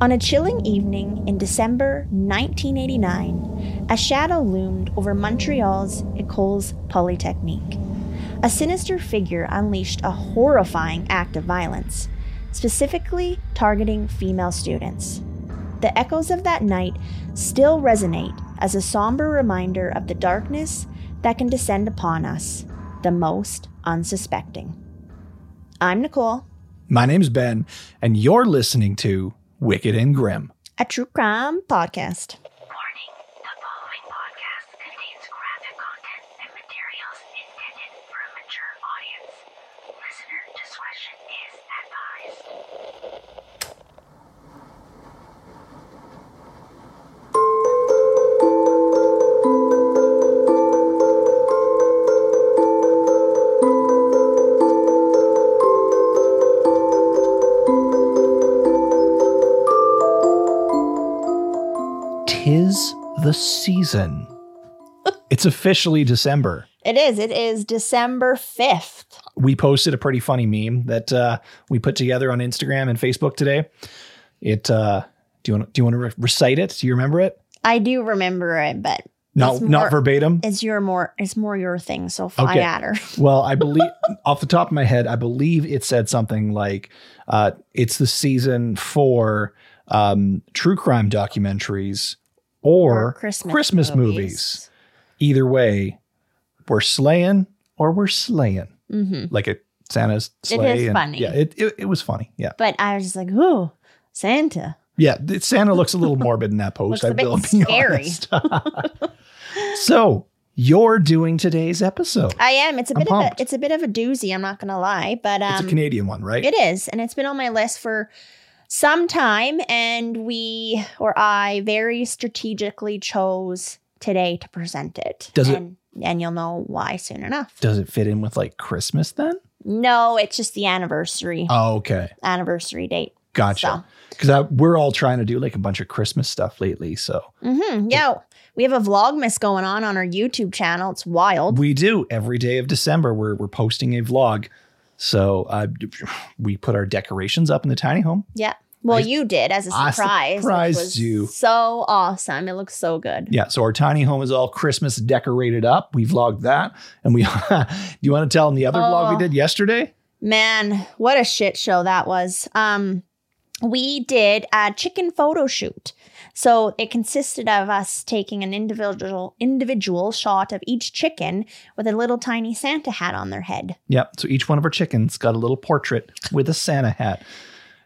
On a chilling evening in December 1989, a shadow loomed over Montreal's Écoles Polytechnique. A sinister figure unleashed a horrifying act of violence, specifically targeting female students. The echoes of that night still resonate as a somber reminder of the darkness that can descend upon us, the most unsuspecting. I'm Nicole, My name's Ben, and you're listening to Wicked and Grim. a true crime podcast. Tis the season. it's officially December. It is. It is December 5th. We posted a pretty funny meme that uh, we put together on Instagram and Facebook today. It. Uh, do you want? Do you want to re- recite it? Do you remember it? I do remember it, but Not It's not verbatim. it's your more it's more your thing, so fly Okay. at her. Well, I believe off the top of my head, I believe it said something like, uh, "It's the season for um, true crime documentaries or, Christmas, movies. Either way, we're slaying or we're slaying, hmm like a Santa's It sleigh. is and- funny. Yeah, it, it it was funny. Yeah, But I was just like, ooh, Santa. yeah. Santa looks a little morbid in that post. I will be scary. honest. so you're doing today's episode. I am. It's a I'm bit of a it's a bit of a doozy, I'm not gonna lie. But um it's a Canadian one, right? it is, and it's been on my list for some time, and we or I very strategically chose today to present it. Does it- and, and you'll know why soon enough. Does it fit in with like Christmas then? No, it's just the anniversary. Oh, okay. Anniversary date. Gotcha. Because we're all trying to do like a bunch of Christmas stuff lately. So Mm-hmm. Yeah. We have a vlogmas going on on our YouTube channel. It's wild. we do every day of December. We're we're posting a vlog. So uh, we put our decorations up in the tiny home. yeah. Well, I- you did as a surprise. which surprised was you. So awesome. It looks so good. Yeah. So our tiny home is all Christmas decorated up. We vlogged that, and we. do you want to tell them the other vlog we Oh. did yesterday? Man, what a shit show that was. Um, we did a chicken photo shoot. So it consisted of us taking an individual individual shot of each chicken with a little tiny Santa hat on their head. Yep. So each one of our chickens got a little portrait with a Santa hat.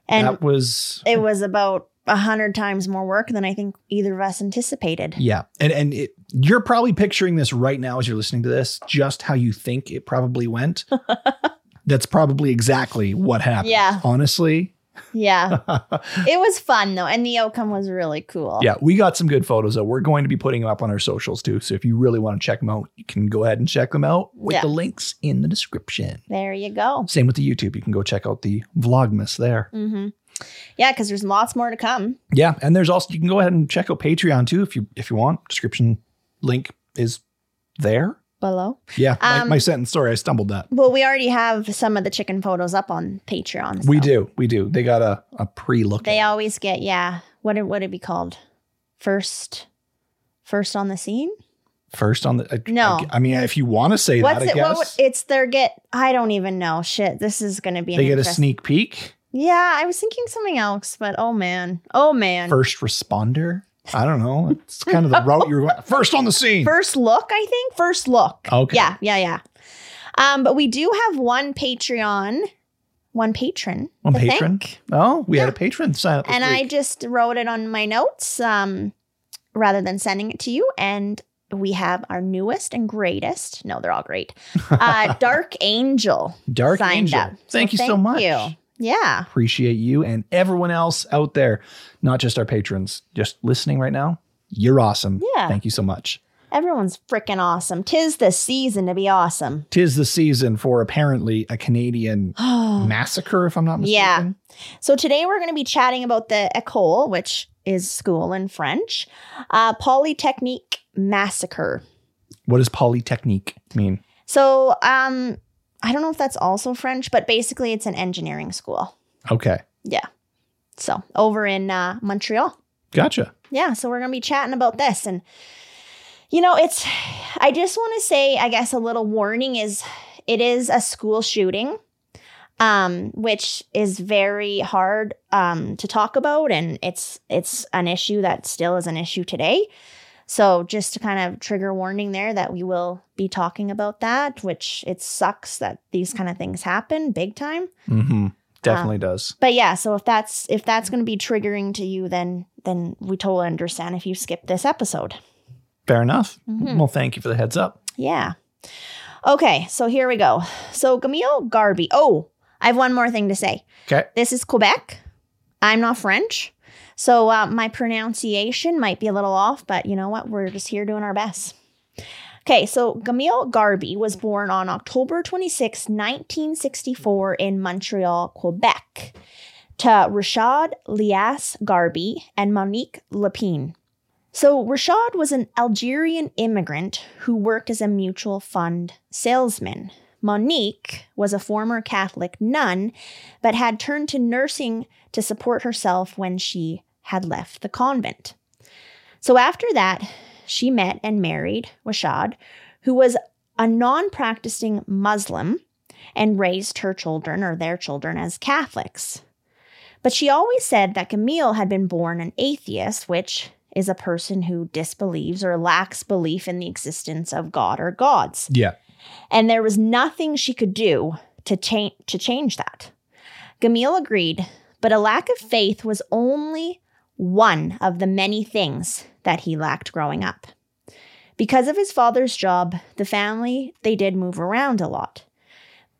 And that was it was about a hundred times more work than I think either of us anticipated. Yeah. And and it, you're probably picturing this right now as you're listening to this, just how you think it probably went. That's probably exactly what happened. Yeah. Honestly. Yeah. it was fun though, and the outcome was really cool. Yeah, we got some good photos though. we're going to be putting them up on our socials too. So if you really want to check them out, you can go ahead and check them out with Yeah. the links in the description. There you go. Same with the YouTube. You can go check out the Vlogmas there. hmm Yeah, because there's lots more to come. Yeah, and there's also you can go ahead and check out Patreon too if you if you want. Description link is there. Below. Yeah, my, Um, my sentence. Sorry, I stumbled that. Well, we already have some of the chicken photos up on Patreon. We do. We do. They got a, a pre look. They always get yeah. What would would it be called? First, first on the scene. first on the. I- No. I, I mean, if you want to say What's that, I it? guess What it's their get. I don't even know. Shit, this is gonna be. An they get a sneak peek. Yeah, I was thinking something else, but oh man, oh man. First responder. I don't know. It's kind of the route you're going. First on the scene. First look, I think. First look. Okay. Yeah, yeah, yeah. Um, but we do have one Patreon, one patron. One to patron. thank. Oh, we had Yeah. a patron sign up. this and I week. just wrote it on my notes um, rather than sending it to you. And we have our newest and greatest. No, they're all great. Uh, Dark Angel. Dark signed Angel. up. Thank you so much. you. Yeah. Appreciate you and everyone else out there, not just our patrons, just listening right now. You're awesome. Yeah. Thank you so much. Everyone's freaking awesome. Tis the season to be awesome. Tis the season for apparently a Canadian massacre, if I'm not mistaken. Yeah. So today we're going to be chatting about the École, which is school in French, uh, Polytechnique Massacre. What does Polytechnique mean? So um, I don't know if that's also French, but basically it's an engineering school. Okay. Yeah. So over in uh, Montreal. Gotcha. Yeah. So we're going to be chatting about this. And, you know, it's, I just want to say, I guess a little warning is it is a school shooting. Um, which is very hard um, to talk about, and it's it's an issue that still is an issue today. So just to kind of trigger warning there that we will be talking about that, which it sucks that these kind of things happen big time. Mm-hmm. Uh, Definitely does. But yeah, so if that's if that's going to be triggering to you, then then we totally understand if you skip this episode. Fair enough. Mhm. Well, thank you for the heads up. Yeah. Okay, so here we go. So Camille Gharbi. Oh, I have one more thing to say. Okay. This is Quebec. I'm not French. So uh, my pronunciation might be a little off, but you know what? We're just here doing our best. Okay, so Camille Gharbi was born on October 26, 1964, in Montreal, Quebec, to Rashad Lias Gharbi and Monique Lapine. So, Rashad was an Algerian immigrant who worked as a mutual fund salesman. Monique was a former Catholic nun, but had turned to nursing to support herself when she had left the convent. So, after that, she met and married Rashad, who was a non practicing Muslim and raised her children or their children as Catholics. But she always said that Camille had been born an atheist, which is a person who disbelieves or lacks belief in the existence of God or gods. Yeah. And there was nothing she could do to, cha- to change that. Camille agreed, but a lack of faith was only one of the many things that he lacked growing up. Because of his father's job, the family they did move around a lot.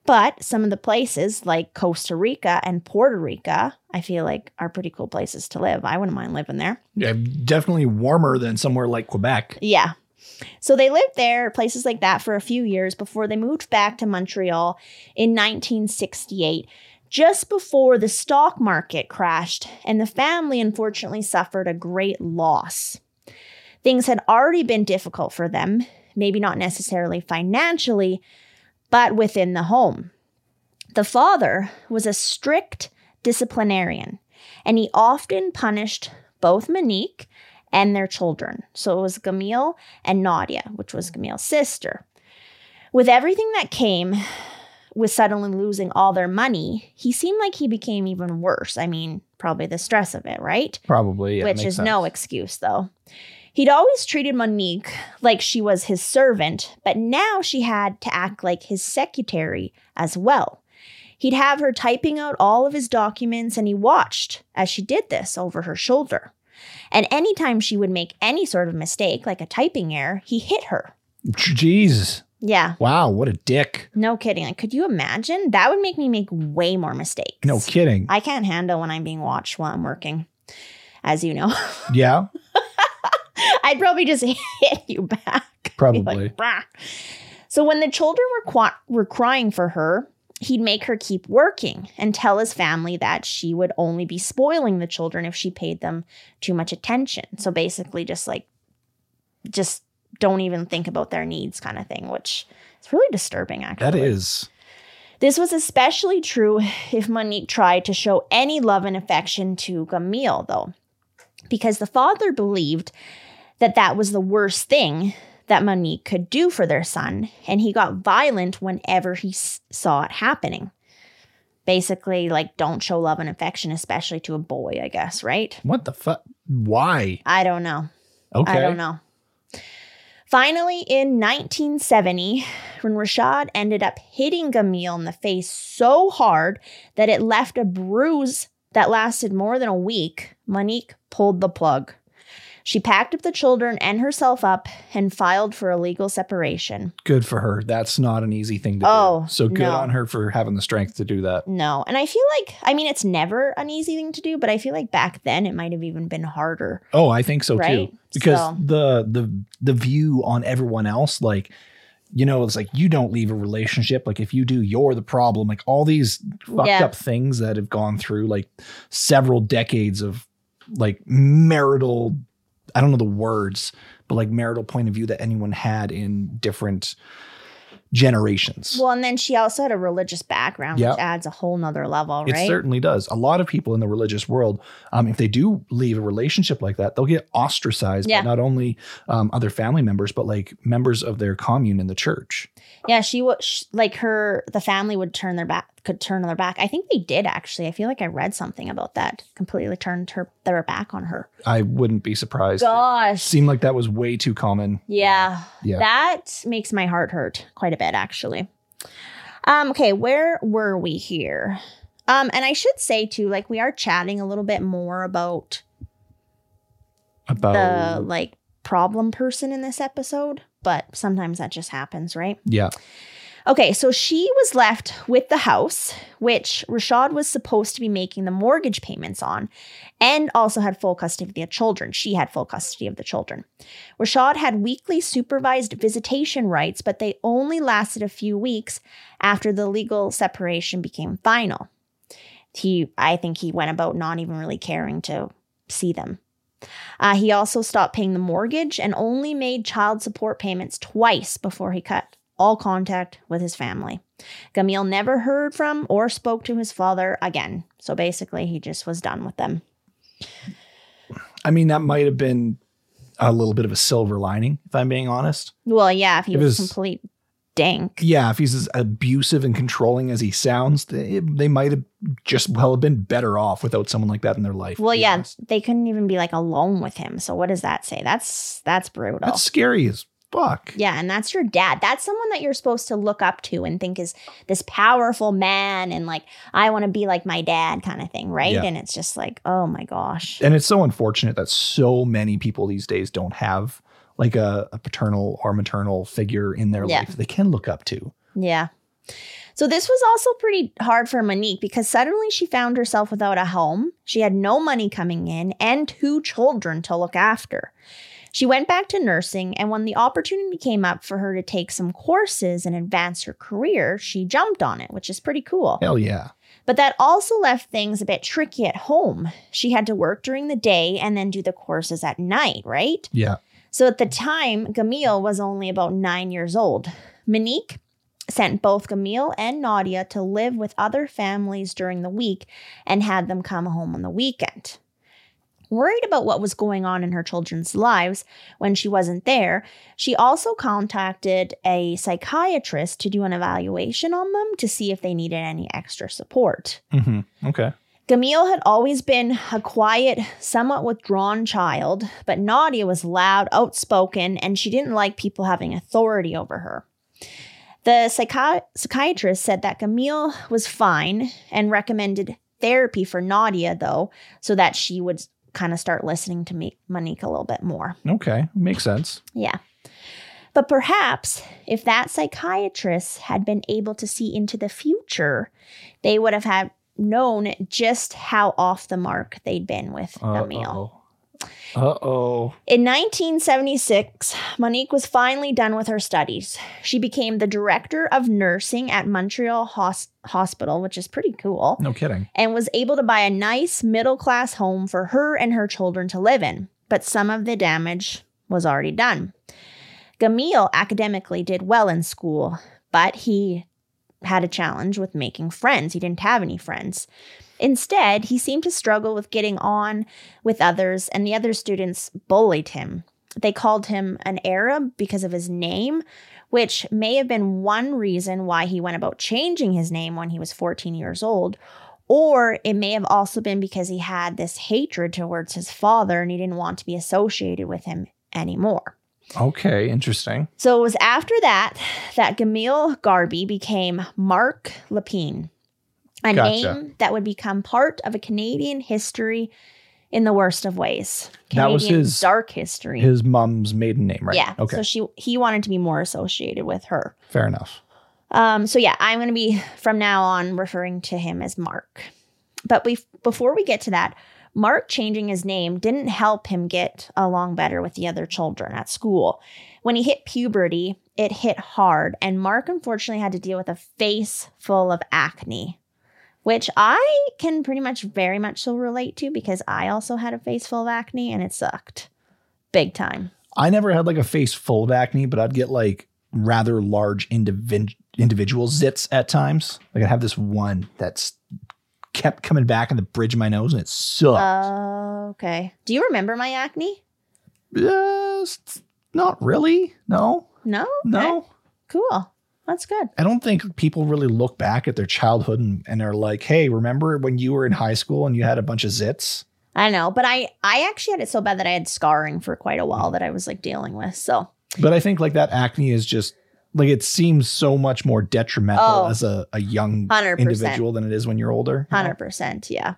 But some of the places like Costa Rica and Puerto Rico, I feel like are pretty cool places to live. I wouldn't mind living there. Yeah. Definitely warmer than somewhere like Quebec. Yeah. So they lived there, places like that, for a few years before they moved back to Montreal in 1968, just before the stock market crashed, and the family unfortunately suffered a great loss. Things had already been difficult for them, maybe not necessarily financially, but within the home. The father was a strict disciplinarian, and he often punished both Monique and their children. So it was Camille and Nadia, which was Camille's sister. With everything that came with suddenly losing all their money, he seemed like he became even worse. I mean, probably the stress of it, right? Probably. Yeah, Which is sense. no excuse, though. He'd always treated Monique like she was his servant, but now she had to act like his secretary as well. He'd have her typing out all of his documents, and he watched as she did this over her shoulder. And anytime she would make any sort of mistake, like a typing error, he hit her. Jeez. Yeah, Wow. What a dick. no kidding. Like, could you imagine? That would make me make way more mistakes. No kidding. I can't handle when I'm being watched while I'm working, as you know. yeah. I'd probably just hit you back. Probably. like, So when the children were qua- were crying for her, he'd make her keep working and tell his family that she would only be spoiling the children if she paid them too much attention. So basically, just like, just don't even think about their needs, kind of thing, which is really disturbing. Actually, That is. this was especially true if Monique tried to show any love and affection to Camille, though, because the father believed that that was the worst thing that Monique could do for their son, and he got violent whenever he s- saw it happening. Basically, like, don't show love and affection, especially to a boy, I guess, right? What the fuck? Why? I don't know. Okay. I don't know. Finally, in 1970, when Rashad ended up hitting Camille in the face so hard that it left a bruise that lasted more than a week, Monique pulled the plug. She packed up the children and herself up and filed for a legal separation. Good for her. That's not an easy thing to Oh, do. So good no. on her for having the strength to do that. No. And I feel like, I mean, it's never an easy thing to do, but I feel like back then it might have even been harder. Oh, I think so Right? too. Because So- the the the view on everyone else, like, you know, it's like you don't leave a relationship. Like if you do, you're the problem. Like all these fucked Yeah. up things that have gone through like several decades of like marital, I don't know the words, but like marital point of view that anyone had in different generations. Well, and then she also had a religious background, Yep. which adds a whole nother level, It right? certainly does. A lot of people in the religious world, um, if they do leave a relationship like that, they'll get ostracized Yeah. by not only um, other family members, but like members of their commune in the church. yeah, she was like her, the family would turn their back, could turn on their back. I think they did actually. I feel like I read something about that. Completely turned her their back on her. I wouldn't be surprised. It Gosh. seemed like that was way too common. Yeah. Yeah. That makes my heart hurt quite a bit, actually. Um, okay, where were we here? Um, and I should say too, like we are chatting a little bit more about About the like problem person in this episode, but sometimes that just happens, right? yeah, Okay, so she was left with the house, which Rashad was supposed to be making the mortgage payments on, and also had full custody of the children. She had full custody of the children. Rashad had weekly supervised visitation rights, but they only lasted a few weeks after the legal separation became final. He, I think he went about not even really caring to see them. Uh, he also stopped paying the mortgage and only made child support payments twice before he cut all contact with his family. Gamil never heard from or spoke to his father again. So basically, he just was done with them. I mean that might have been a little bit of a silver lining, if I'm being honest. Well, yeah, if he It was, was- complete dank. Yeah, if he's as abusive and controlling as he sounds, they, they might have just well have been better off without someone like that in their life. Well, yeah, honest. they couldn't even be like alone with him. So what does that say? That's that's brutal. that's scary as fuck. yeah, and that's your dad. That's someone that you're supposed to look up to and think is this powerful man and like I want to be like my dad kind of thing, right? Yeah. And it's just like, oh my gosh. and it's so unfortunate that so many people these days don't have like a, a paternal or maternal figure in their Yeah. life they can look up to. Yeah. So this was also pretty hard for Monique because suddenly she found herself without a home. She had no money coming in and two children to look after. She went back to nursing, and when the opportunity came up for her to take some courses and advance her career, she jumped on it, which is pretty cool. Hell yeah. But that also left things a bit tricky at home. She had to work during the day and then do the courses at night, right? Yeah. So at the time, Gamil was only about nine years old. Monique sent both Gamil and Nadia to live with other families during the week and had them come home on the weekend. Worried about what was going on in her children's lives when she wasn't there, she also contacted a psychiatrist to do an evaluation on them to see if they needed any extra support. hmm Okay. Gamil had always been a quiet, somewhat withdrawn child, but Nadia was loud, outspoken, and she didn't like people having authority over her. The psychi- psychiatrist said that Gamil was fine and recommended therapy for Nadia, though, so that she would kind of start listening to me, Monique a little bit more. Okay. Makes sense. Yeah. But perhaps if that psychiatrist had been able to see into the future, they would have had known just how off the mark they'd been with. Uh oh. In 1976, Monique was finally done with her studies. She became the director of nursing at Montreal Hos- Hospital, which is pretty cool No kidding. and was able to buy a nice middle class home for her and her children to live in. But some of the damage was already done. Gamil academically did well in school, but he had a challenge with making friends. He didn't have any friends. Instead, he seemed to struggle with getting on with others, and the other students bullied him. They called him an Arab because of his name, which may have been one reason why he went about changing his name when he was 14 years old. Or it may have also been because he had this hatred towards his father and he didn't want to be associated with him anymore. Okay. Interesting. So it was after that that Gamil Gharbi became Mark Lapine, a Gotcha. name that would become part of a Canadian history in the worst of ways. That was his- dark history. His mom's maiden name, right? Yeah. Okay. So she he wanted to be more associated with her. Fair enough. Um, so yeah, I'm going to be from now on referring to him as Mark. But we, before we get to that, Mark changing his name didn't help him get along better with the other children at school. When he hit puberty, it hit hard, and Mark unfortunately had to deal with a face full of acne, which I can pretty much very much so relate to because I also had a face full of acne and it sucked big time. I never had like a face full of acne, but I'd get like rather large individ- individual zits at times. Like I'd have this one that's kept coming back in the bridge of my nose and it sucked. Uh, okay. Do you remember my acne? Just not really. No, No? Okay. no. Cool. That's good. I don't think people really look back at their childhood and, and are like, hey, remember when you were in high school and you had a bunch of zits? I know, but I I actually had it so bad that I had scarring for quite a while that I was like dealing with. So But I think like that acne is just like it seems so much more detrimental Oh. as a, a young 100%. individual than it is when you're older. you know? hundred percent, yeah.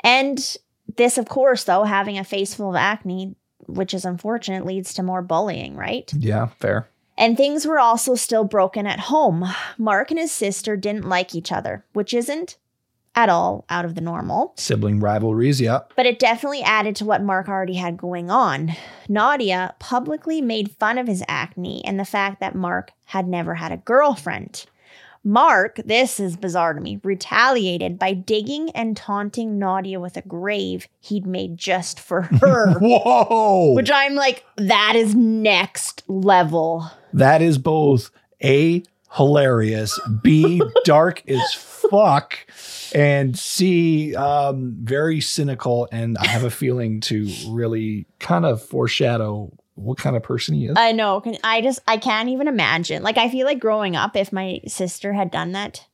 And this, of course, though, having a face full of acne, which is unfortunate, leads to more bullying, right? Yeah, fair. And things were also still broken at home. Mark and his sister didn't like each other, which isn't at all out of the normal. Sibling rivalries, yeah. But it definitely added to what Mark already had going on. Nadia publicly made fun of his acne and the fact that Mark had never had a girlfriend. Mark, this is bizarre to me, retaliated by digging and taunting Nadia with a grave he'd made just for her. Whoa. Which I'm like, that is next level. That is both A, hilarious, B, dark as fuck, and C, um, very cynical. And I have a feeling to really kind of foreshadow what kind of person he is. I know. I just I can't even imagine. Like I feel like growing up, if my sister had done that,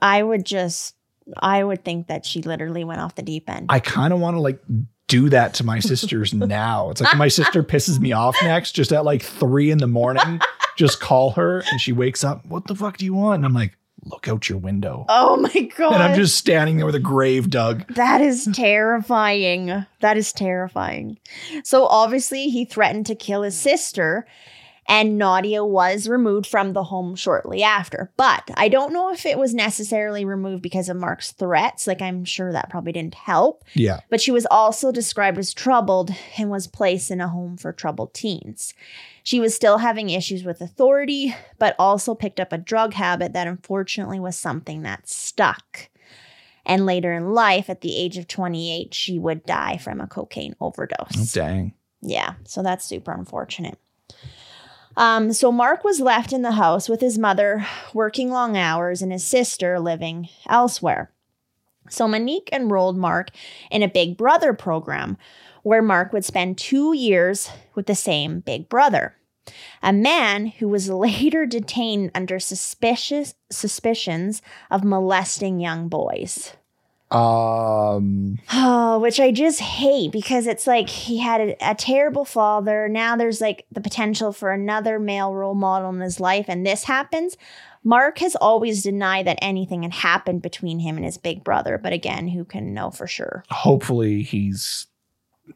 I would just I would think that she literally went off the deep end. I kind of want to like do that to my sisters now. It's like my sister pisses me off next, just at like three in the morning, just call her and she wakes up. What the fuck do you want? And I'm like, look out your window. oh my god. And I'm just standing there with a grave dug. that is terrifying. That is terrifying. So obviously he threatened to kill his sister and Nadia was removed from the home shortly after. But I don't know if it was necessarily removed because of Mark's threats. Like I'm sure that probably didn't help. Yeah. but she was also described as troubled and was placed in a home for troubled teens. She was still having issues with authority, but also picked up a drug habit that unfortunately was something that stuck. And later in life, at the age of 28, she would die from a cocaine Oh, overdose. dang. Yeah, so that's super unfortunate. Um, so Mark was left in the house with his mother working long hours and his sister living elsewhere. So Monique enrolled Mark in a Big Brother program where Mark would spend two years with the same Big Brother. A man who was later detained under suspicious suspicions of molesting young boys. Um, Oh, which I just hate because it's like he had a, a terrible father. Now there's like the potential for another male role model in his life, and this happens. Mark has always denied that anything had happened between him and his big brother, but again, who can know for sure? hopefully he's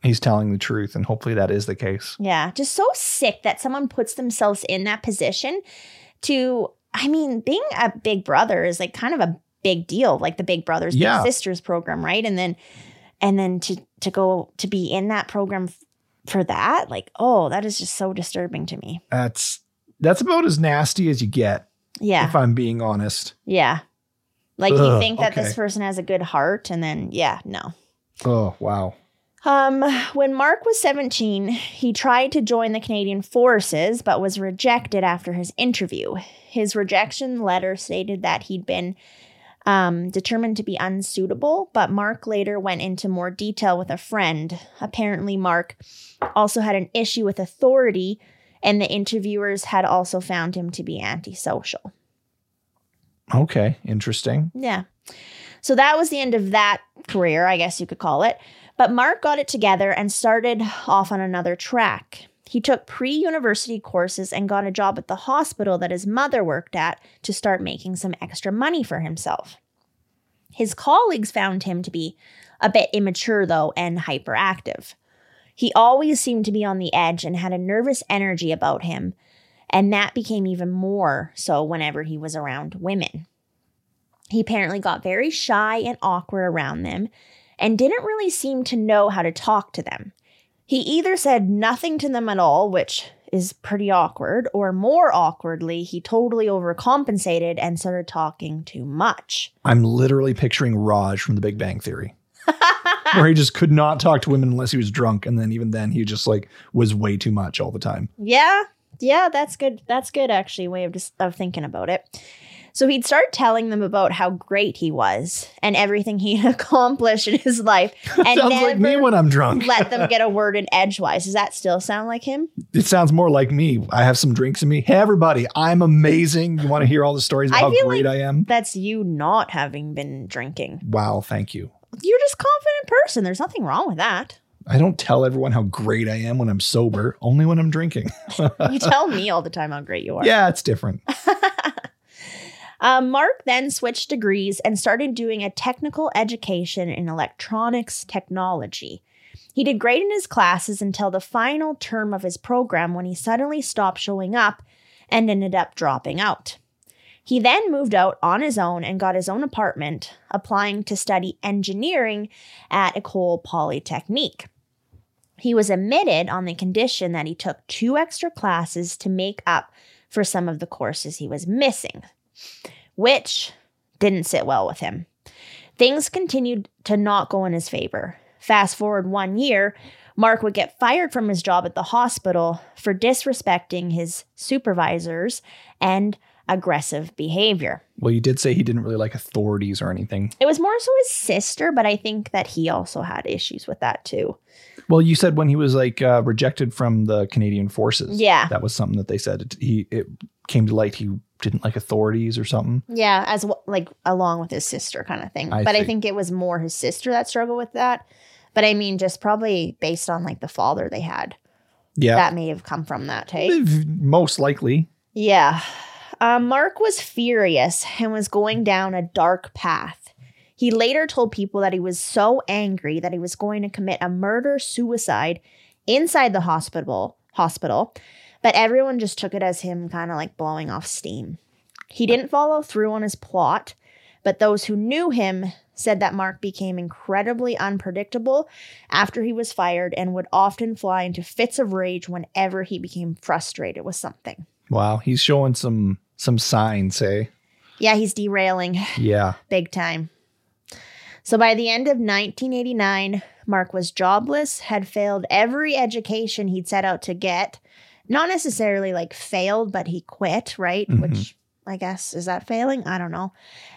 he's telling the truth, and hopefully that is the case. Yeah, just so sick that someone puts themselves in that position to, I mean, being a big brother is like kind of a big deal, like the Big Brothers Big Yeah. Sisters program, right? And then, and then to to go to be in that program f- for that, like, oh, that is just so disturbing to me. That's that's about as nasty as you get, Yeah, if I'm being honest. yeah. Like you think that this person has a good heart, and then yeah, no. Oh wow. Um, when Mark was 17, he tried to join the Canadian Forces but was rejected after his interview. His rejection letter stated that he'd been um, determined to be unsuitable, but Mark later went into more detail with a friend. Apparently, Mark also had an issue with authority, and the interviewers had also found him to be antisocial. Okay, interesting. Yeah. So that was the end of that career, I guess you could call it. But Mark got it together and started off on another track. He took pre university courses and got a job at the hospital that his mother worked at to start making some extra money for himself. His colleagues found him to be a bit immature though and hyperactive. He always seemed to be on the edge and had a nervous energy about him, and that became even more so whenever he was around women. He apparently got very shy and awkward around them and didn't really seem to know how to talk to them. He either said nothing to them at all, which is pretty awkward, or more awkwardly, he totally overcompensated and started talking too much. I'm literally picturing Raj from The Big Bang Theory, where he just could not talk to women unless he was drunk, and then even then he just like was way too much all the time. Yeah, yeah, that's good. That's good, actually, way of just of thinking about it. So he'd start telling them about how great he was and everything he had accomplished in his life, and Sounds like me when I'm drunk. let them get a word in edgewise. Does that still sound like him? It sounds more like me. I have some drinks in me. Hey, everybody, I'm amazing. You want to hear all the stories about how great like- I am? That's you not having been drinking. Wow, thank you. You're just a confident person. There's nothing wrong with that. I don't tell everyone how great I am when I'm sober, only when I'm drinking. You tell me all the time how great you are. yeah, it's different. Um, Mark then switched degrees and started doing a technical education in electronics technology. He did great in his classes until the final term of his program when he suddenly stopped showing up and ended up dropping out. He then moved out on his own and got his own apartment, applying to study engineering at Ecole Polytechnique. He was admitted on the condition that he took two extra classes to make up for some of the courses he was missing which didn't sit well with him. Things continued to not go in his favor. Fast forward one year, Mark would get fired from his job at the hospital for disrespecting his supervisors and aggressive behavior. Well, you did say he didn't really like authorities or anything. It was more so his sister, but I think that he also had issues with that too. Well, you said when he was like uh, rejected from the Canadian forces. Yeah. that was something that they said. It, he it came to light he didn't like authorities or something. Yeah, as w- like along with his sister kind of thing. I but I think it was more his sister that struggled with that. But I mean, just probably based on like the father they had, Yeah, that may have come from that. Hey, most likely. yeah. Um, Mark was furious and was going down a dark path. He later told people that he was so angry that he was going to commit a murder suicide inside the hospital. Hospital, but everyone just took it as him kind of like blowing off steam. He didn't follow through on his plot, but those who knew him said that Mark became incredibly unpredictable after he was fired and would often fly into fits of rage whenever he became frustrated with something. Wow, he's showing some some signs. Eh? Yeah, he's derailing Yeah. big time. So by the end of 1989, Mark was jobless, had failed every education he'd set out to get. Not necessarily like failed, but he quit, right? Mhm. Which I guess is that failing? I don't know.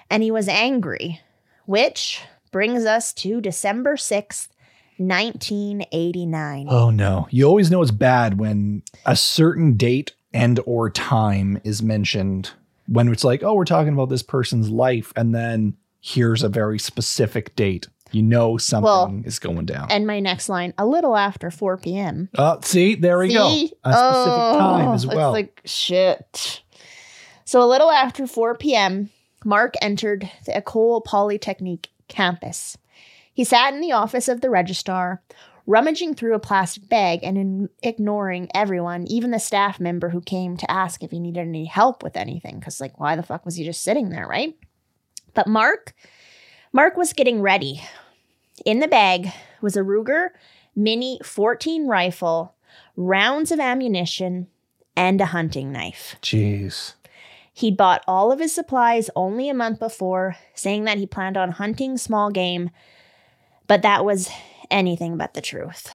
And he was angry, which brings us to December 6th, 1989. Oh no. You always know it's bad when a certain date and or time is mentioned when it's like, "Oh, we're talking about this person's life," and then here's a very specific date. You know something Well, is going down. And my next line, a little after 4 p.m. Oh, uh, see, there we go. A See? specific Oh, time as well. It's like shit. So a little after 4 p.m., Mark entered the Ecole Polytechnique campus. He sat in the office of the registrar, rummaging through a plastic bag and in- ignoring everyone, even the staff member who came to ask if he needed any help with anything. Because, like, why the fuck was he just sitting there, right? But Mark, Mark was getting ready. In the bag was a Ruger Mini 14 rifle, rounds of ammunition, and a hunting knife. Jeez. He'd bought all of his supplies only a month before, saying that he planned on hunting small game, but that was anything but the truth.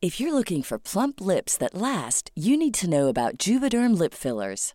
If you're looking for plump lips that last, you need to know about Juvederm lip fillers.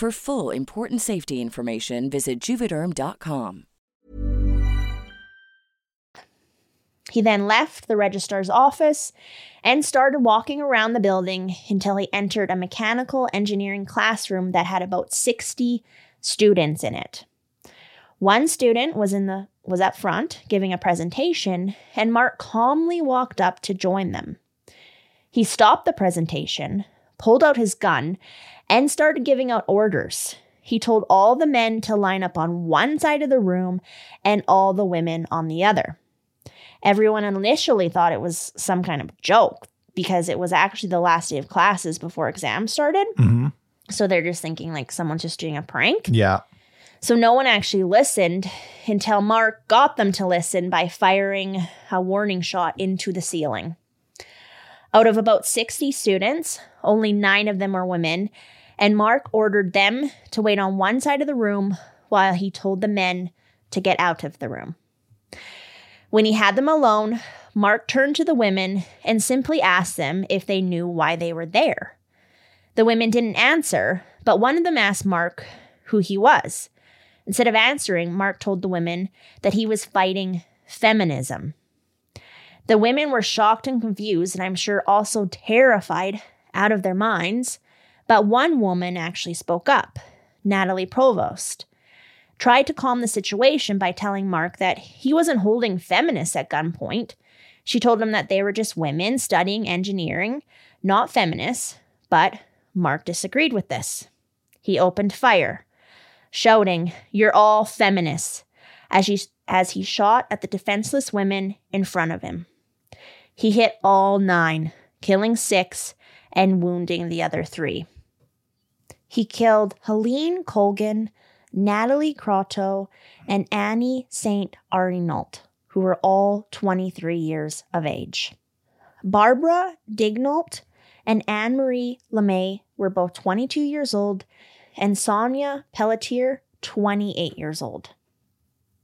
For full important safety information, visit juvederm.com. He then left the registrar's office and started walking around the building until he entered a mechanical engineering classroom that had about 60 students in it. One student was in the was up front giving a presentation and Mark calmly walked up to join them. He stopped the presentation, pulled out his gun, and started giving out orders. He told all the men to line up on one side of the room and all the women on the other. Everyone initially thought it was some kind of joke because it was actually the last day of classes before exams started. hmm So they're just thinking like someone's just doing a prank. Yeah. So no one actually listened until Mark got them to listen by firing a warning shot into the ceiling. Out of about 60 students, only nine of them were women, and Mark ordered them to wait on one side of the room while he told the men to get out of the room. When he had them alone, Mark turned to the women and simply asked them if they knew why they were there. The women didn't answer, but one of them asked Mark who he was. Instead of answering, Mark told the women that he was fighting feminism. The women were shocked and confused, and I'm sure also terrified out of their minds. But one woman actually spoke up, Nathalie Provost. Tried to calm the situation by telling Mark that he wasn't holding feminists at gunpoint. She told him that they were just women studying engineering, not feminists, but Mark disagreed with this. He opened fire, shouting, You're all feminists, as he, as he shot at the defenseless women in front of him. He hit all nine, killing six and wounding the other three. He killed Helene Colgan, Nathalie Croteau, and Annie St. Arneault, who were all 23 years of age. Barbara Daigneault and Anne Marie LeMay were both 22 years old, and Sonia Pelletier, 28 years old.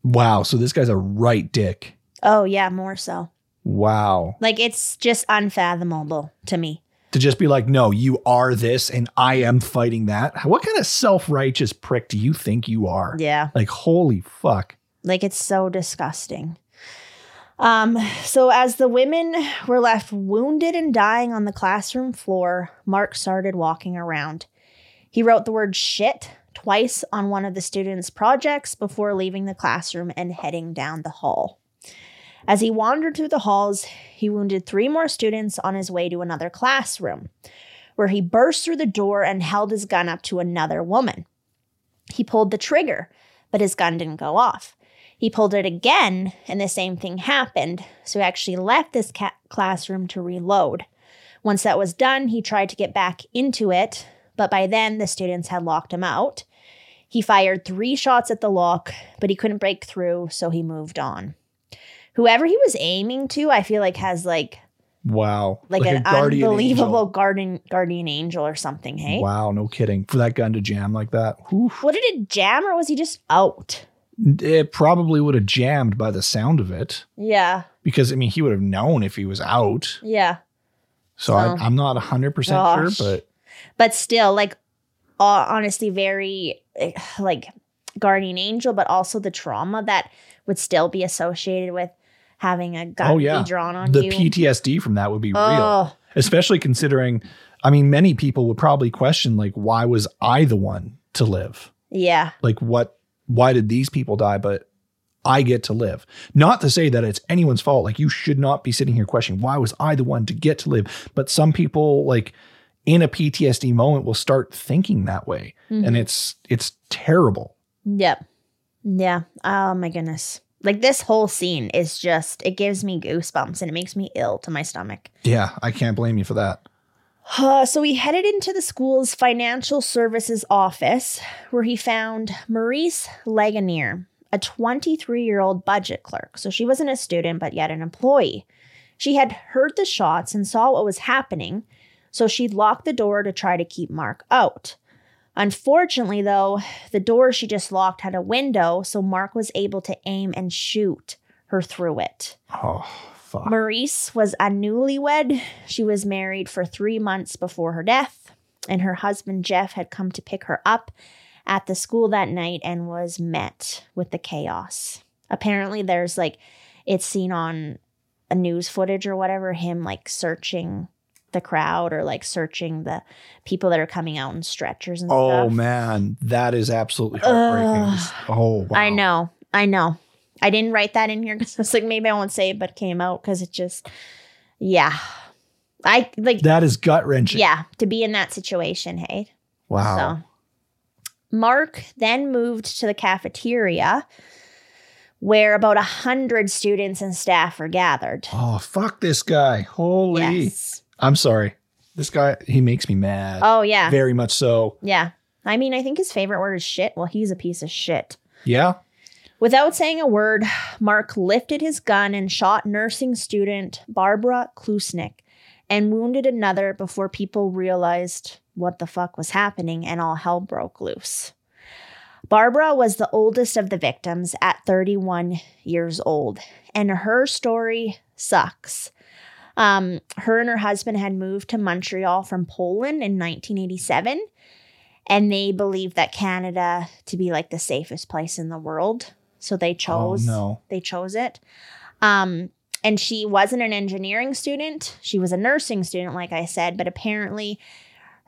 Wow. So this guy's a right dick. Oh, yeah, more so. Wow. Like, it's just unfathomable to me. To just be like, no, you are this and I am fighting that. What kind of self righteous prick do you think you are? Yeah. Like, holy fuck. Like it's so disgusting. Um, so as the women were left wounded and dying on the classroom floor, Mark started walking around. He wrote the word shit twice on one of the students' projects before leaving the classroom and heading down the hall. As he wandered through the halls, he wounded three more students on his way to another classroom, where he burst through the door and held his gun up to another woman. He pulled the trigger, but his gun didn't go off. He pulled it again, and the same thing happened. So he actually left this ca- classroom to reload. Once that was done, he tried to get back into it, but by then the students had locked him out. He fired three shots at the lock, but he couldn't break through, so he moved on. Whoever he was aiming to, I feel like has like Wow. like, a an guardian unbelievable angel. guardian guardian angel or something. Hey, Wow, no kidding. For that gun to jam like that. whew. what did it jam or was he just out? It probably would have jammed by the sound of it Yeah, because, I mean, he would have known if he was out. yeah. So I, So- I'm not 100% Gosh. sure, but but still like uh, honestly very eh, like guardian angel but also the trauma that would still be associated with having a gun oh, yeah. be drawn on the you. PTSD from that would be real. oh. Especially considering i mean many people would probably question like why was i the one to live? Yeah. Like what why did these people die but i get to live? Not to say that it's anyone's fault. Like you should not be sitting here questioning why was i the one to get to live? But some people like in a ptsd moment will start thinking that way. And mm-hmm. it's it's terrible. Yep. Yeah. Oh my goodness like this whole scene is just it gives me goosebumps and it makes me ill to my stomach yeah i can't blame you for that Uh, so he headed into the school's financial services office where he found Maryse Laganière, a 23 year old budget clerk. So she wasn't a student, but yet an employee. She had heard the shots and saw what was happening, so she locked the door to try to keep Mark out. Unfortunately, though, the door she just locked had a window, so Mark was able to aim and shoot her through it. Oh, fuck. Maryse was a newlywed. She was married for three months before her death, and her husband Jeff had come to pick her up at the school that night and was met with the chaos. Apparently, there's like, it's seen on a news footage or whatever, him like searching the crowd or like searching the people that are coming out in stretchers and oh stuff. man, that is absolutely heartbreaking. Oh, wow. I know. I know. I didn't write that in here because I was like, maybe I won't say it, but it came out because it just, yeah. I like, That is gut wrenching. yeah, to be in that situation, hey. Wow. So, Marc then moved to the cafeteria where about a hundred students and staff were gathered. Oh, fuck this guy. Holy. Yes. I'm sorry. This guy, he makes me mad. Oh, yeah. Very much so. yeah. I mean, I think his favorite word is shit. Well, he's a piece of shit. Yeah. Without saying a word, Marc lifted his gun and shot nursing student Barbara Klucznik and wounded another before people realized what the fuck was happening and all hell broke loose. Barbara was the oldest of the victims at 31 years old, and her story sucks. Um, her and her husband had moved to Montreal from Poland in 1987, and they believed that Canada to be like the safest place in the world. So they chose Oh, no. they chose it. Um, and she wasn't an engineering student. She was a nursing student, like I said, but apparently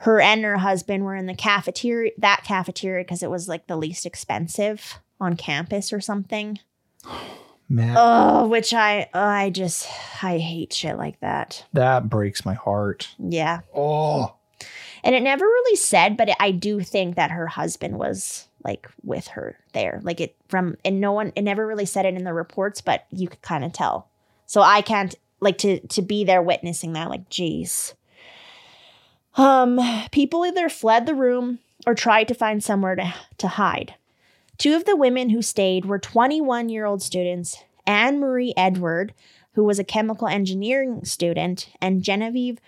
her and her husband were in the cafeteria, that cafeteria, because it was like the least expensive on campus or something. Man, Oh, which I, I just, I hate shit like that. that breaks my heart. Yeah. Oh, And it never really said, but I do think that her husband was like with her there. Like it from, and no one, it never really said it in the reports, but you could kind of tell. So I can't, like, to, to be there witnessing that, like, geez. Um, people either fled the room or tried to find somewhere to, to hide. Two of the women who stayed were 21 year old students Anne Marie Edward, who was a chemical engineering student, and Genevieve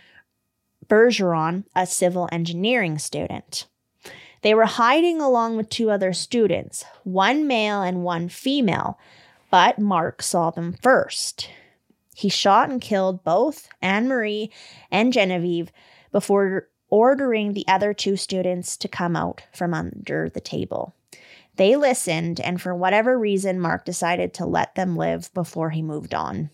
Bergeron, a civil engineering student. They were hiding along with two other students, one male and one female, but Marc saw them first. He shot and killed both Anne Marie and Genevieve before ordering the other two students to come out from under the table. They listened, and for whatever reason, Marc decided to let them live before he moved on.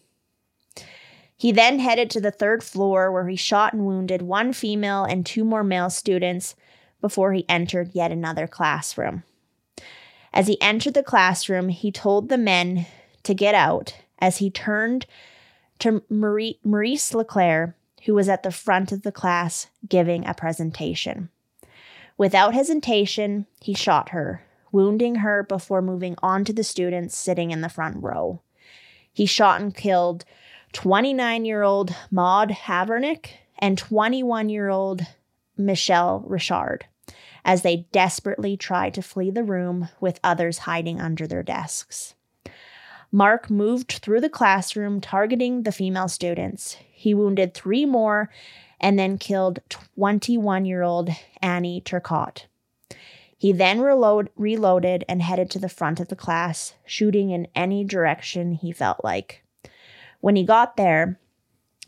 He then headed to the third floor where he shot and wounded one female and two more male students before he entered yet another classroom. As he entered the classroom, he told the men to get out as he turned to Marie, Maryse Leclair, who was at the front of the class giving a presentation. Without hesitation, he shot her, wounding her before moving on to the students sitting in the front row. He shot and killed 29 year old Maud Haviernick and 21 year old Michelle Richard as they desperately tried to flee the room with others hiding under their desks. Marc moved through the classroom targeting the female students. He wounded three more and then killed 21 year old Annie Turcotte. He then reload, reloaded and headed to the front of the class, shooting in any direction he felt like. When he got there,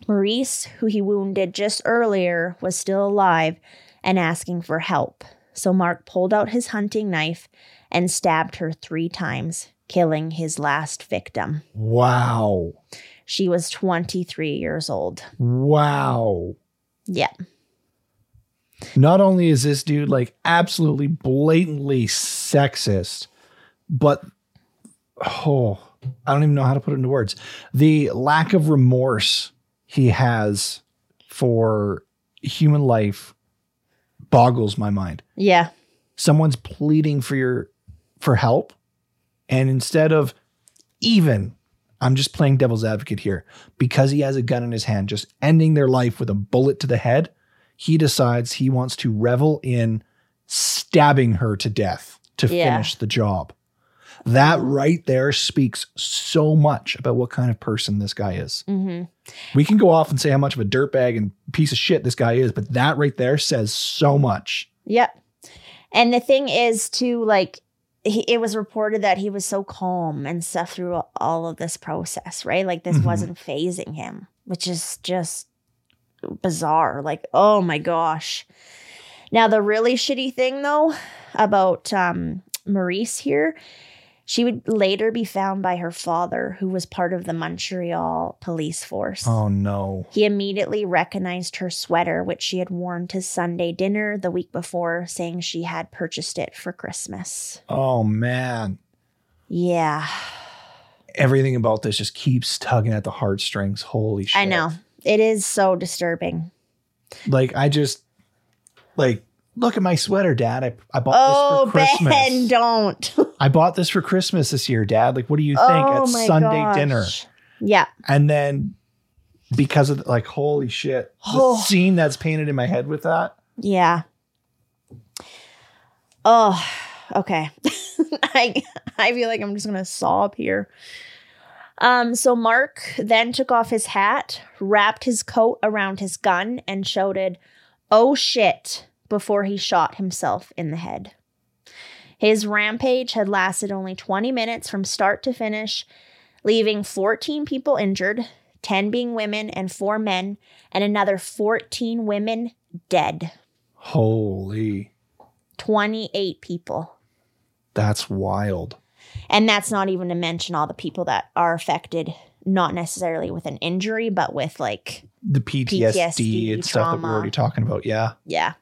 Maryse, who he wounded just earlier, was still alive and asking for help. So Marc pulled out his hunting knife and stabbed her three times, killing his last victim. wow. She was 23 years old. Wow. Yeah. Not only is this dude like absolutely blatantly sexist, but oh, I don't even know how to put it into words. The lack of remorse he has for human life boggles my mind. Yeah. Someone's pleading for your for help and instead of even I'm just playing devil's advocate here because he has a gun in his hand just ending their life with a bullet to the head, he decides he wants to revel in stabbing her to death to Yeah. finish the job. That right there speaks so much about what kind of person this guy is. hmm We can go off and say how much of a dirtbag and piece of shit this guy is, but that right there says so much. Yep. And the thing is, too, like, he, it was reported that he was so calm and stuff through all of this process, right? Like, this Mhm. wasn't phasing him, which is just bizarre. Like, oh my gosh. Now, the really shitty thing, though, about um, Maryse here, she would later be found by her father, who was part of the Montreal police force. Oh no. He immediately recognized her sweater, which she had worn to Sunday dinner the week before, saying she had purchased it for Christmas. Oh man. Yeah, Everything about this just keeps tugging at the heartstrings. Holy shit. I know. It is so disturbing. Like I just like look at my sweater, Dad. I, I bought Oh, this for oh, Christmas. Ben, don't. I bought this for Christmas this year, Dad. Like, what do you think oh, at Sunday gosh. dinner? Yeah. And then because of the, like, holy shit, the Oh. scene that's painted in my head with that. Yeah. Oh, okay. I I feel like I'm just gonna sob here. Um, so Marc then took off his hat, wrapped his coat around his gun, and shouted, Oh shit, before he shot himself in the head. His rampage had lasted only 20 minutes from start to finish, leaving 14 people injured, 10 being women and 4 men, and another 14 women dead. Holy, 28 people. that's wild. And that's not even to mention all the people that are affected, not necessarily with an injury, but with like, The PTSD, PTSD, and stuff that we're already talking about. Yeah. yeah.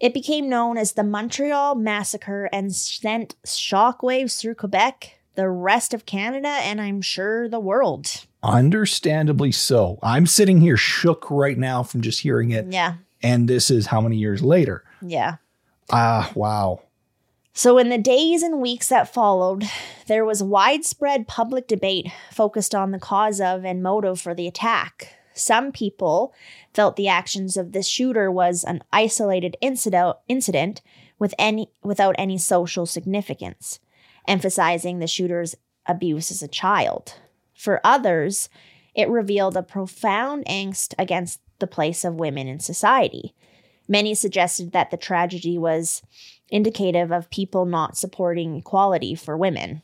It became known as the Montreal Massacre and sent shockwaves through Quebec, the rest of Canada, and I'm sure the world. Understandably so. I'm sitting here shook right now from just hearing it. Yeah. And this is how many years later? Yeah. Ah, wow. So, in the days and weeks that followed, there was widespread public debate focused on the cause of and motive for the attack. Some people felt the actions of this shooter was an isolated incident, incident with any, without any social significance, emphasizing the shooter's abuse as a child. For others, it revealed a profound angst against the place of women in society. Many suggested that the tragedy was indicative of people not supporting equality for women.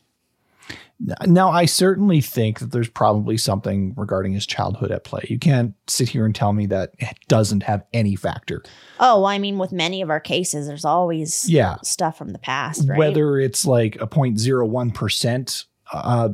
Now, I certainly think that there's probably something regarding his childhood at play. You can't sit here and tell me that it doesn't have any factor. Oh, I mean, with many of our cases, there's always Yeah. stuff from the past, right? Whether it's like a 0.01% uh,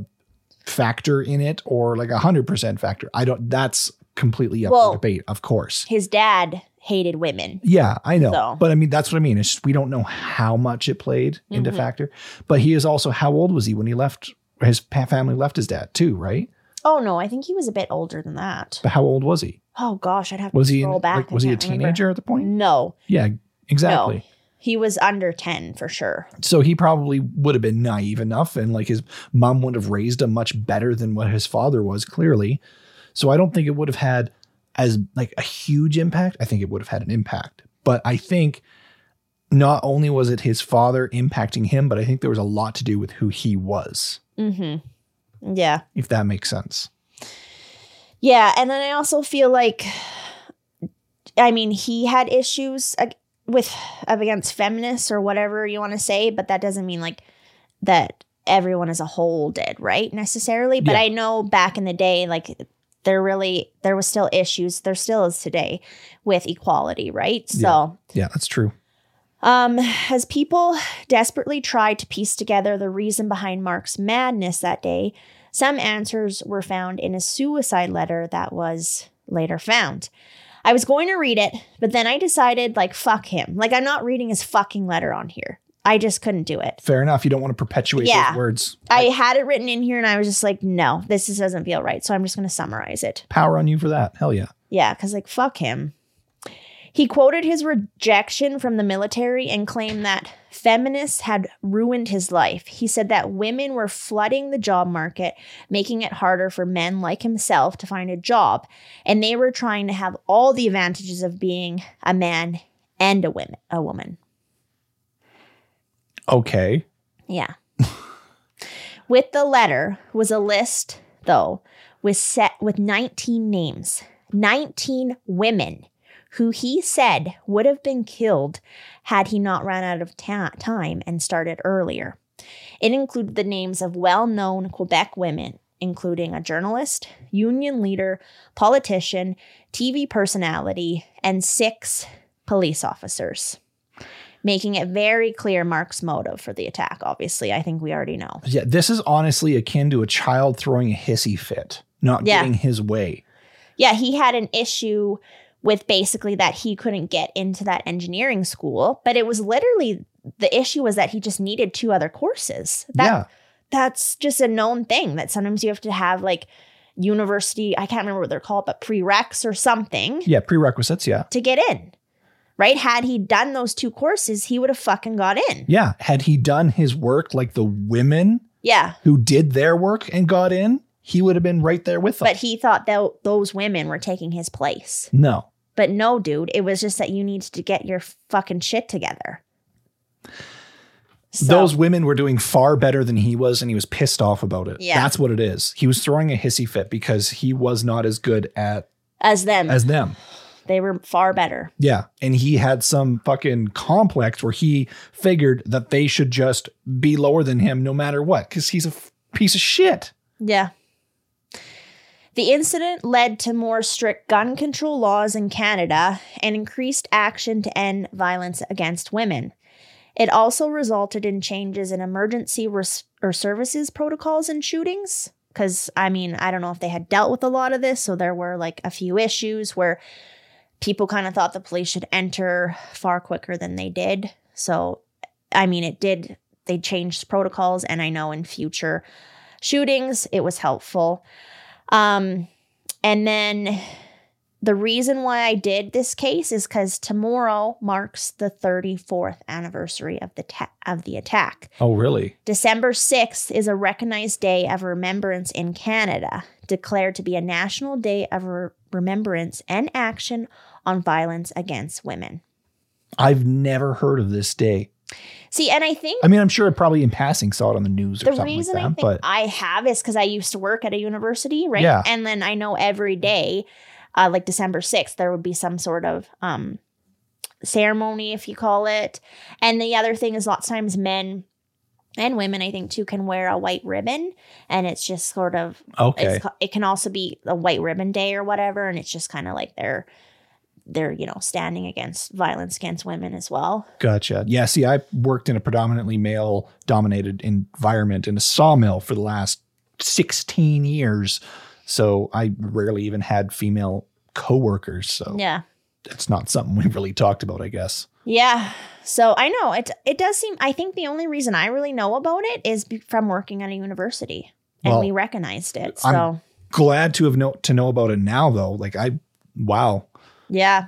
factor in it or like a 100% factor, I don't, that's completely up Well- for debate, of course. His dad hated women. Yeah, I know. So- But I mean, that's what I mean. It's just we don't know how much it played into Mhm. factor. But he is also, how old was he when he left? His family left his dad too, right? Oh no, I think he was a bit older than that. But how old was he? Oh gosh, I'd have Was to he in, back. like was he a can't remember. teenager at the point? No, Yeah, exactly. no, he was under ten for sure. So he probably would have been naive enough, and like his mom would have raised him much better than what his father was, clearly. So I don't think it would have had as like a huge impact. I think it would have had an impact, but I think not only was it his father impacting him, but I think there was a lot to do with who he was, Mm-hmm. Yeah. if that makes sense. Yeah, and then I also feel like, I mean, he had issues with against feminists or whatever you want to say, but that doesn't mean like that everyone as a whole did, right? Necessarily. But Yeah. I know back in the day, like there really there was still issues. There still is today with equality, right? So. Yeah, that's true. Um, as people desperately tried to piece together the reason behind Marc's madness that day, some answers were found in a suicide letter that was later found. I was going to read it, but then I decided, like, fuck him. Like, I'm not reading his fucking letter on here. I just couldn't do it. Fair enough. You don't want to perpetuate Yeah. those words. I had it written in here and I was just like, no, this just doesn't feel right. So I'm just going to summarize it. Power on you for that. Hell yeah. Yeah, because like fuck him. He quoted his rejection from the military and claimed that feminists had ruined his life. He said that women were flooding the job market, making it harder for men like himself to find a job, and they were trying to have all the advantages of being a man and a woman, a woman. Okay. Yeah. with the letter was a list, though, with set with 19 names, 19 women who he said would have been killed had he not run out of ta- time and started earlier. It included the names of well-known Quebec women, including a journalist, union leader, politician, TV personality, and six police officers making it very clear Marc's motive for the attack. Obviously, I think we already know. Yeah, this is honestly akin to a child throwing a hissy fit, not Yeah. getting his way. Yeah, he had an issue with basically that he couldn't get into that engineering school, but it was literally the issue was that he just needed two other courses. That yeah. that's just a known thing that sometimes you have to have like university, I can't remember what they're called, but prereqs or something Yeah, prerequisites, yeah. to get in. Right? Had he done those two courses, he would have fucking got in. Yeah, had he done his work like the women Yeah. who did their work and got in, he would have been right there with them. But he thought that those women were taking his place. no. But no, dude, it was just that you needed to get your fucking shit together. So- Those women were doing far better than he was, and he was pissed off about it. Yeah. That's what it is. He was throwing a hissy fit because he was not as good at as them, as them. They were far better. Yeah. And he had some fucking complex where he figured that they should just be lower than him no matter what, because he's a f- piece of shit. Yeah. The incident led to more strict gun control laws in Canada and increased action to end violence against women. It also resulted in changes in emergency res- or services protocols in shootings. Because, I mean, I don't know if they had dealt with a lot of this. So there were like a few issues where people kind of thought the police should enter far quicker than they did. So, I mean, it did, they changed protocols. And I know in future shootings, it was helpful. Um, and then the reason why I did this case is because tomorrow marks the 34th anniversary of the ta- of the attack. Oh, really? December 6th is a recognized day of remembrance in Canada, declared to be a national day of re- remembrance and action on violence against women. I've never heard of this day. See, and I think I mean, I'm sure I probably in passing saw it on the news or the something reason like I think but I have is because I used to work at a university, right? Yeah. And then I know every day, uh, like December 6th, there would be some sort of um, ceremony, if you call it. And the other thing is, lots of times men and women, I think, too, can wear a white ribbon. And it's just sort of, okay. it can also be a white ribbon day or whatever. And it's just kind of like they're, they're, you know, standing against violence against women as well. Gotcha. Yeah. See, I worked in a predominantly male dominated environment in a sawmill for the last 16 years. So I rarely even had female coworkers. So Yeah. it's not something we've really talked about, I guess. Yeah. So I know it it does seem I think the only reason I really know about it is be, from working at a university and Well, we recognized it. I'm- So Glad to have know to know about it now though. Like I wow. yeah.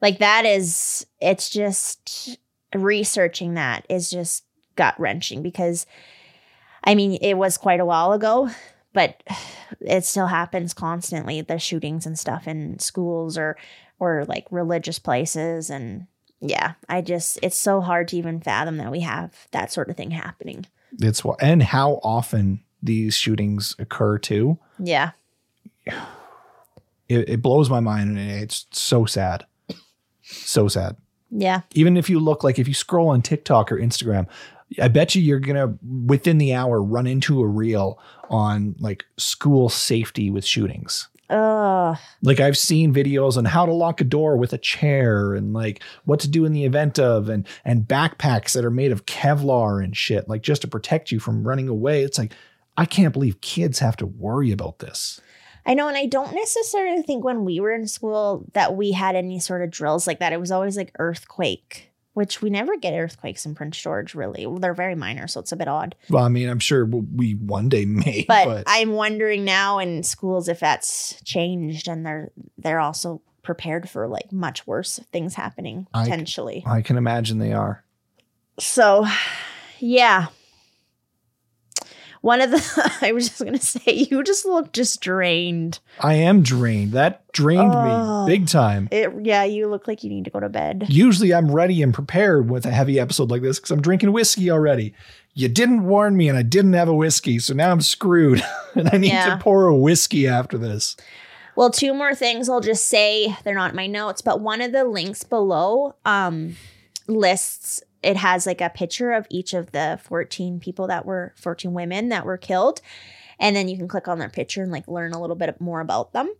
Like that is it's just researching that is just gut wrenching because I mean it was quite a while ago, but it still happens constantly the shootings and stuff in schools or or like religious places and yeah, I just it's so hard to even fathom that we have that sort of thing happening. It's and how often these shootings occur too. Yeah. It, it blows my mind and it's so sad. So sad. Yeah. even if you look like if you scroll on TikTok or Instagram, I bet you you're gonna within the hour run into a reel on like school safety with shootings. Ugh. Like I've seen videos on how to lock a door with a chair and like what to do in the event of and and backpacks that are made of Kevlar and shit, like just to protect you from running away. It's like I can't believe kids have to worry about this. I know, and I don't necessarily think when we were in school that we had any sort of drills like that. It was always like earthquake, which we never get earthquakes in Prince George, really. They're very minor, so it's a bit odd. Well, I mean, I'm sure we one day may, But, but, I'm wondering now in schools if that's changed and they're they're also prepared for like much worse things happening I- potentially. I can imagine they are. So, yeah. One of the, I was just going to say, you just look just drained. I am drained. That drained Oh. me big time. It, yeah, you look like you need to go to bed. Usually I'm ready and prepared with a heavy episode like this because I'm drinking whiskey already. You didn't warn me and I didn't have a whiskey, so now I'm screwed. and I need Yeah. to pour a whiskey after this. Well, two more things I'll just say. They're not in my notes, but one of the links below um, lists, it has like a picture of each of the 14 people that were, 14 women that were killed. And then you can click on their picture and like learn a little bit more about them.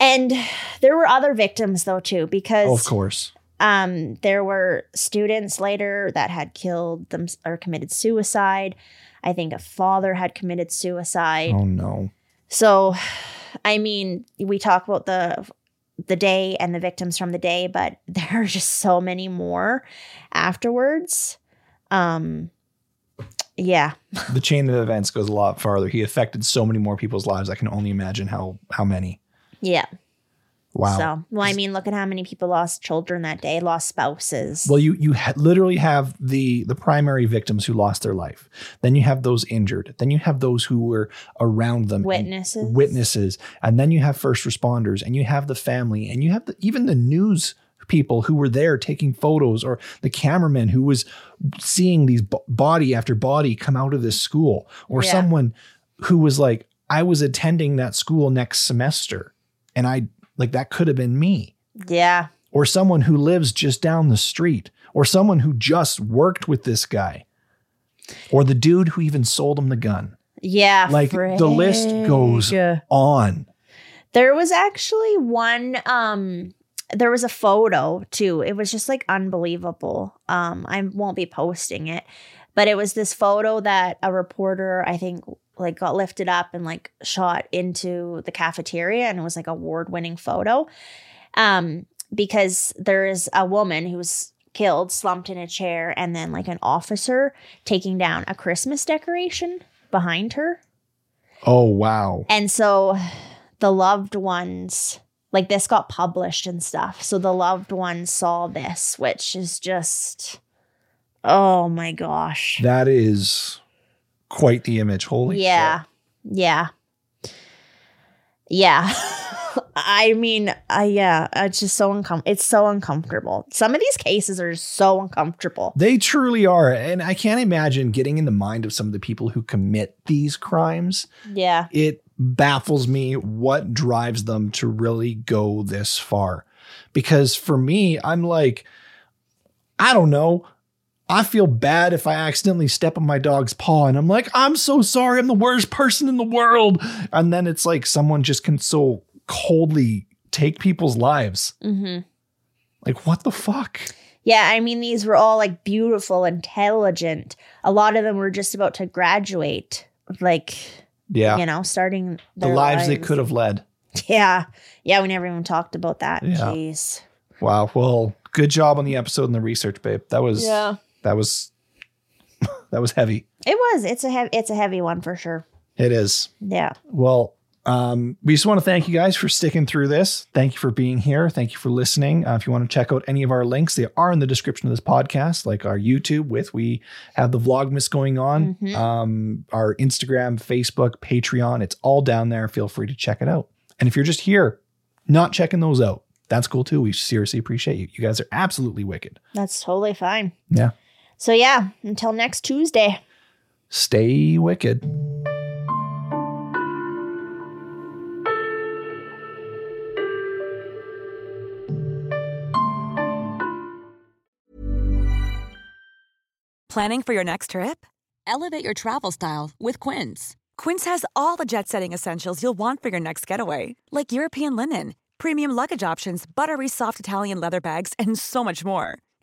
And there were other victims though, too, because of course. um, there were students later that had killed them or committed suicide. I think a father had committed suicide. Oh no. So, I mean, we talk about the the day and the victims from the day, but there are just so many more afterwards. Um, yeah, The chain of events goes a lot farther. He affected so many more people's lives. I can only imagine how how many. yeah. Wow. So, well, I mean, look at how many people lost children that day, lost spouses. Well, you you ha- literally have the the primary victims who lost their life. Then you have those injured. Then you have those who were around them, and Witnesses. witnesses, and then you have first responders, and you have the family, and you have the, even the news people who were there taking photos, or the cameraman who was seeing these bo- body after body come out of this school, or Yeah. someone who was like, I was attending that school next semester, and I like that could have been me yeah, or someone who lives just down the street, or someone who just worked with this guy, or the dude who even sold him the gun. yeah. Like the list goes on. There was actually one um there was a photo too. It was just like unbelievable. Um I won't be posting it, but it was this photo that a reporter I think like got lifted up and like shot into the cafeteria and it was like award-winning photo. Um because there is a woman who was killed slumped in a chair and then like an officer taking down a Christmas decoration behind her. Oh wow. And so the loved ones, like this got published and stuff. So the loved ones saw this, which is just, oh my gosh. That is quite the image. Holy yeah. Yeah. Yeah. I mean, uh, yeah, it's just so uncomfortable. It's so uncomfortable. Some of these cases are so uncomfortable. They truly are. And I can't imagine getting in the mind of some of the people who commit these crimes. Yeah. It baffles me what drives them to really go this far. Because for me, I'm like, I don't know. I feel bad if I accidentally step on my dog's paw and I'm like, I'm so sorry. I'm the worst person in the world. And then it's like someone just can so coldly take people's lives. hmm Like, what the fuck? Yeah, I mean, these were all like beautiful, intelligent. A lot of them were just about to graduate, like, Yeah. you know, starting the their lives they could have led. Yeah. Yeah, we never even talked about that. Yeah. Jeez. Wow. Well, good job on the episode and the research, babe. That was, that was, that was heavy. It was. It's a heavy it's a heavy one for sure. It is. Yeah. Well, um, we just want to thank you guys for sticking through this. Thank you for being here. Thank you for listening. Uh, if you want to check out any of our links, they are in the description of this podcast, like our YouTube with we have the Vlogmas going on, Mhm. um, our Instagram, Facebook, Patreon. It's all down there. Feel free to check it out. And if you're just here, not checking those out, that's cool too. We seriously appreciate you. You guys are absolutely wicked. That's totally fine. Yeah. So yeah, until next Tuesday. Stay wicked. Planning for your next trip? Elevate your travel style with Quince. Quince has all the jet setting essentials you'll want for your next getaway, like European linen, premium luggage options, buttery soft Italian leather bags, and so much more.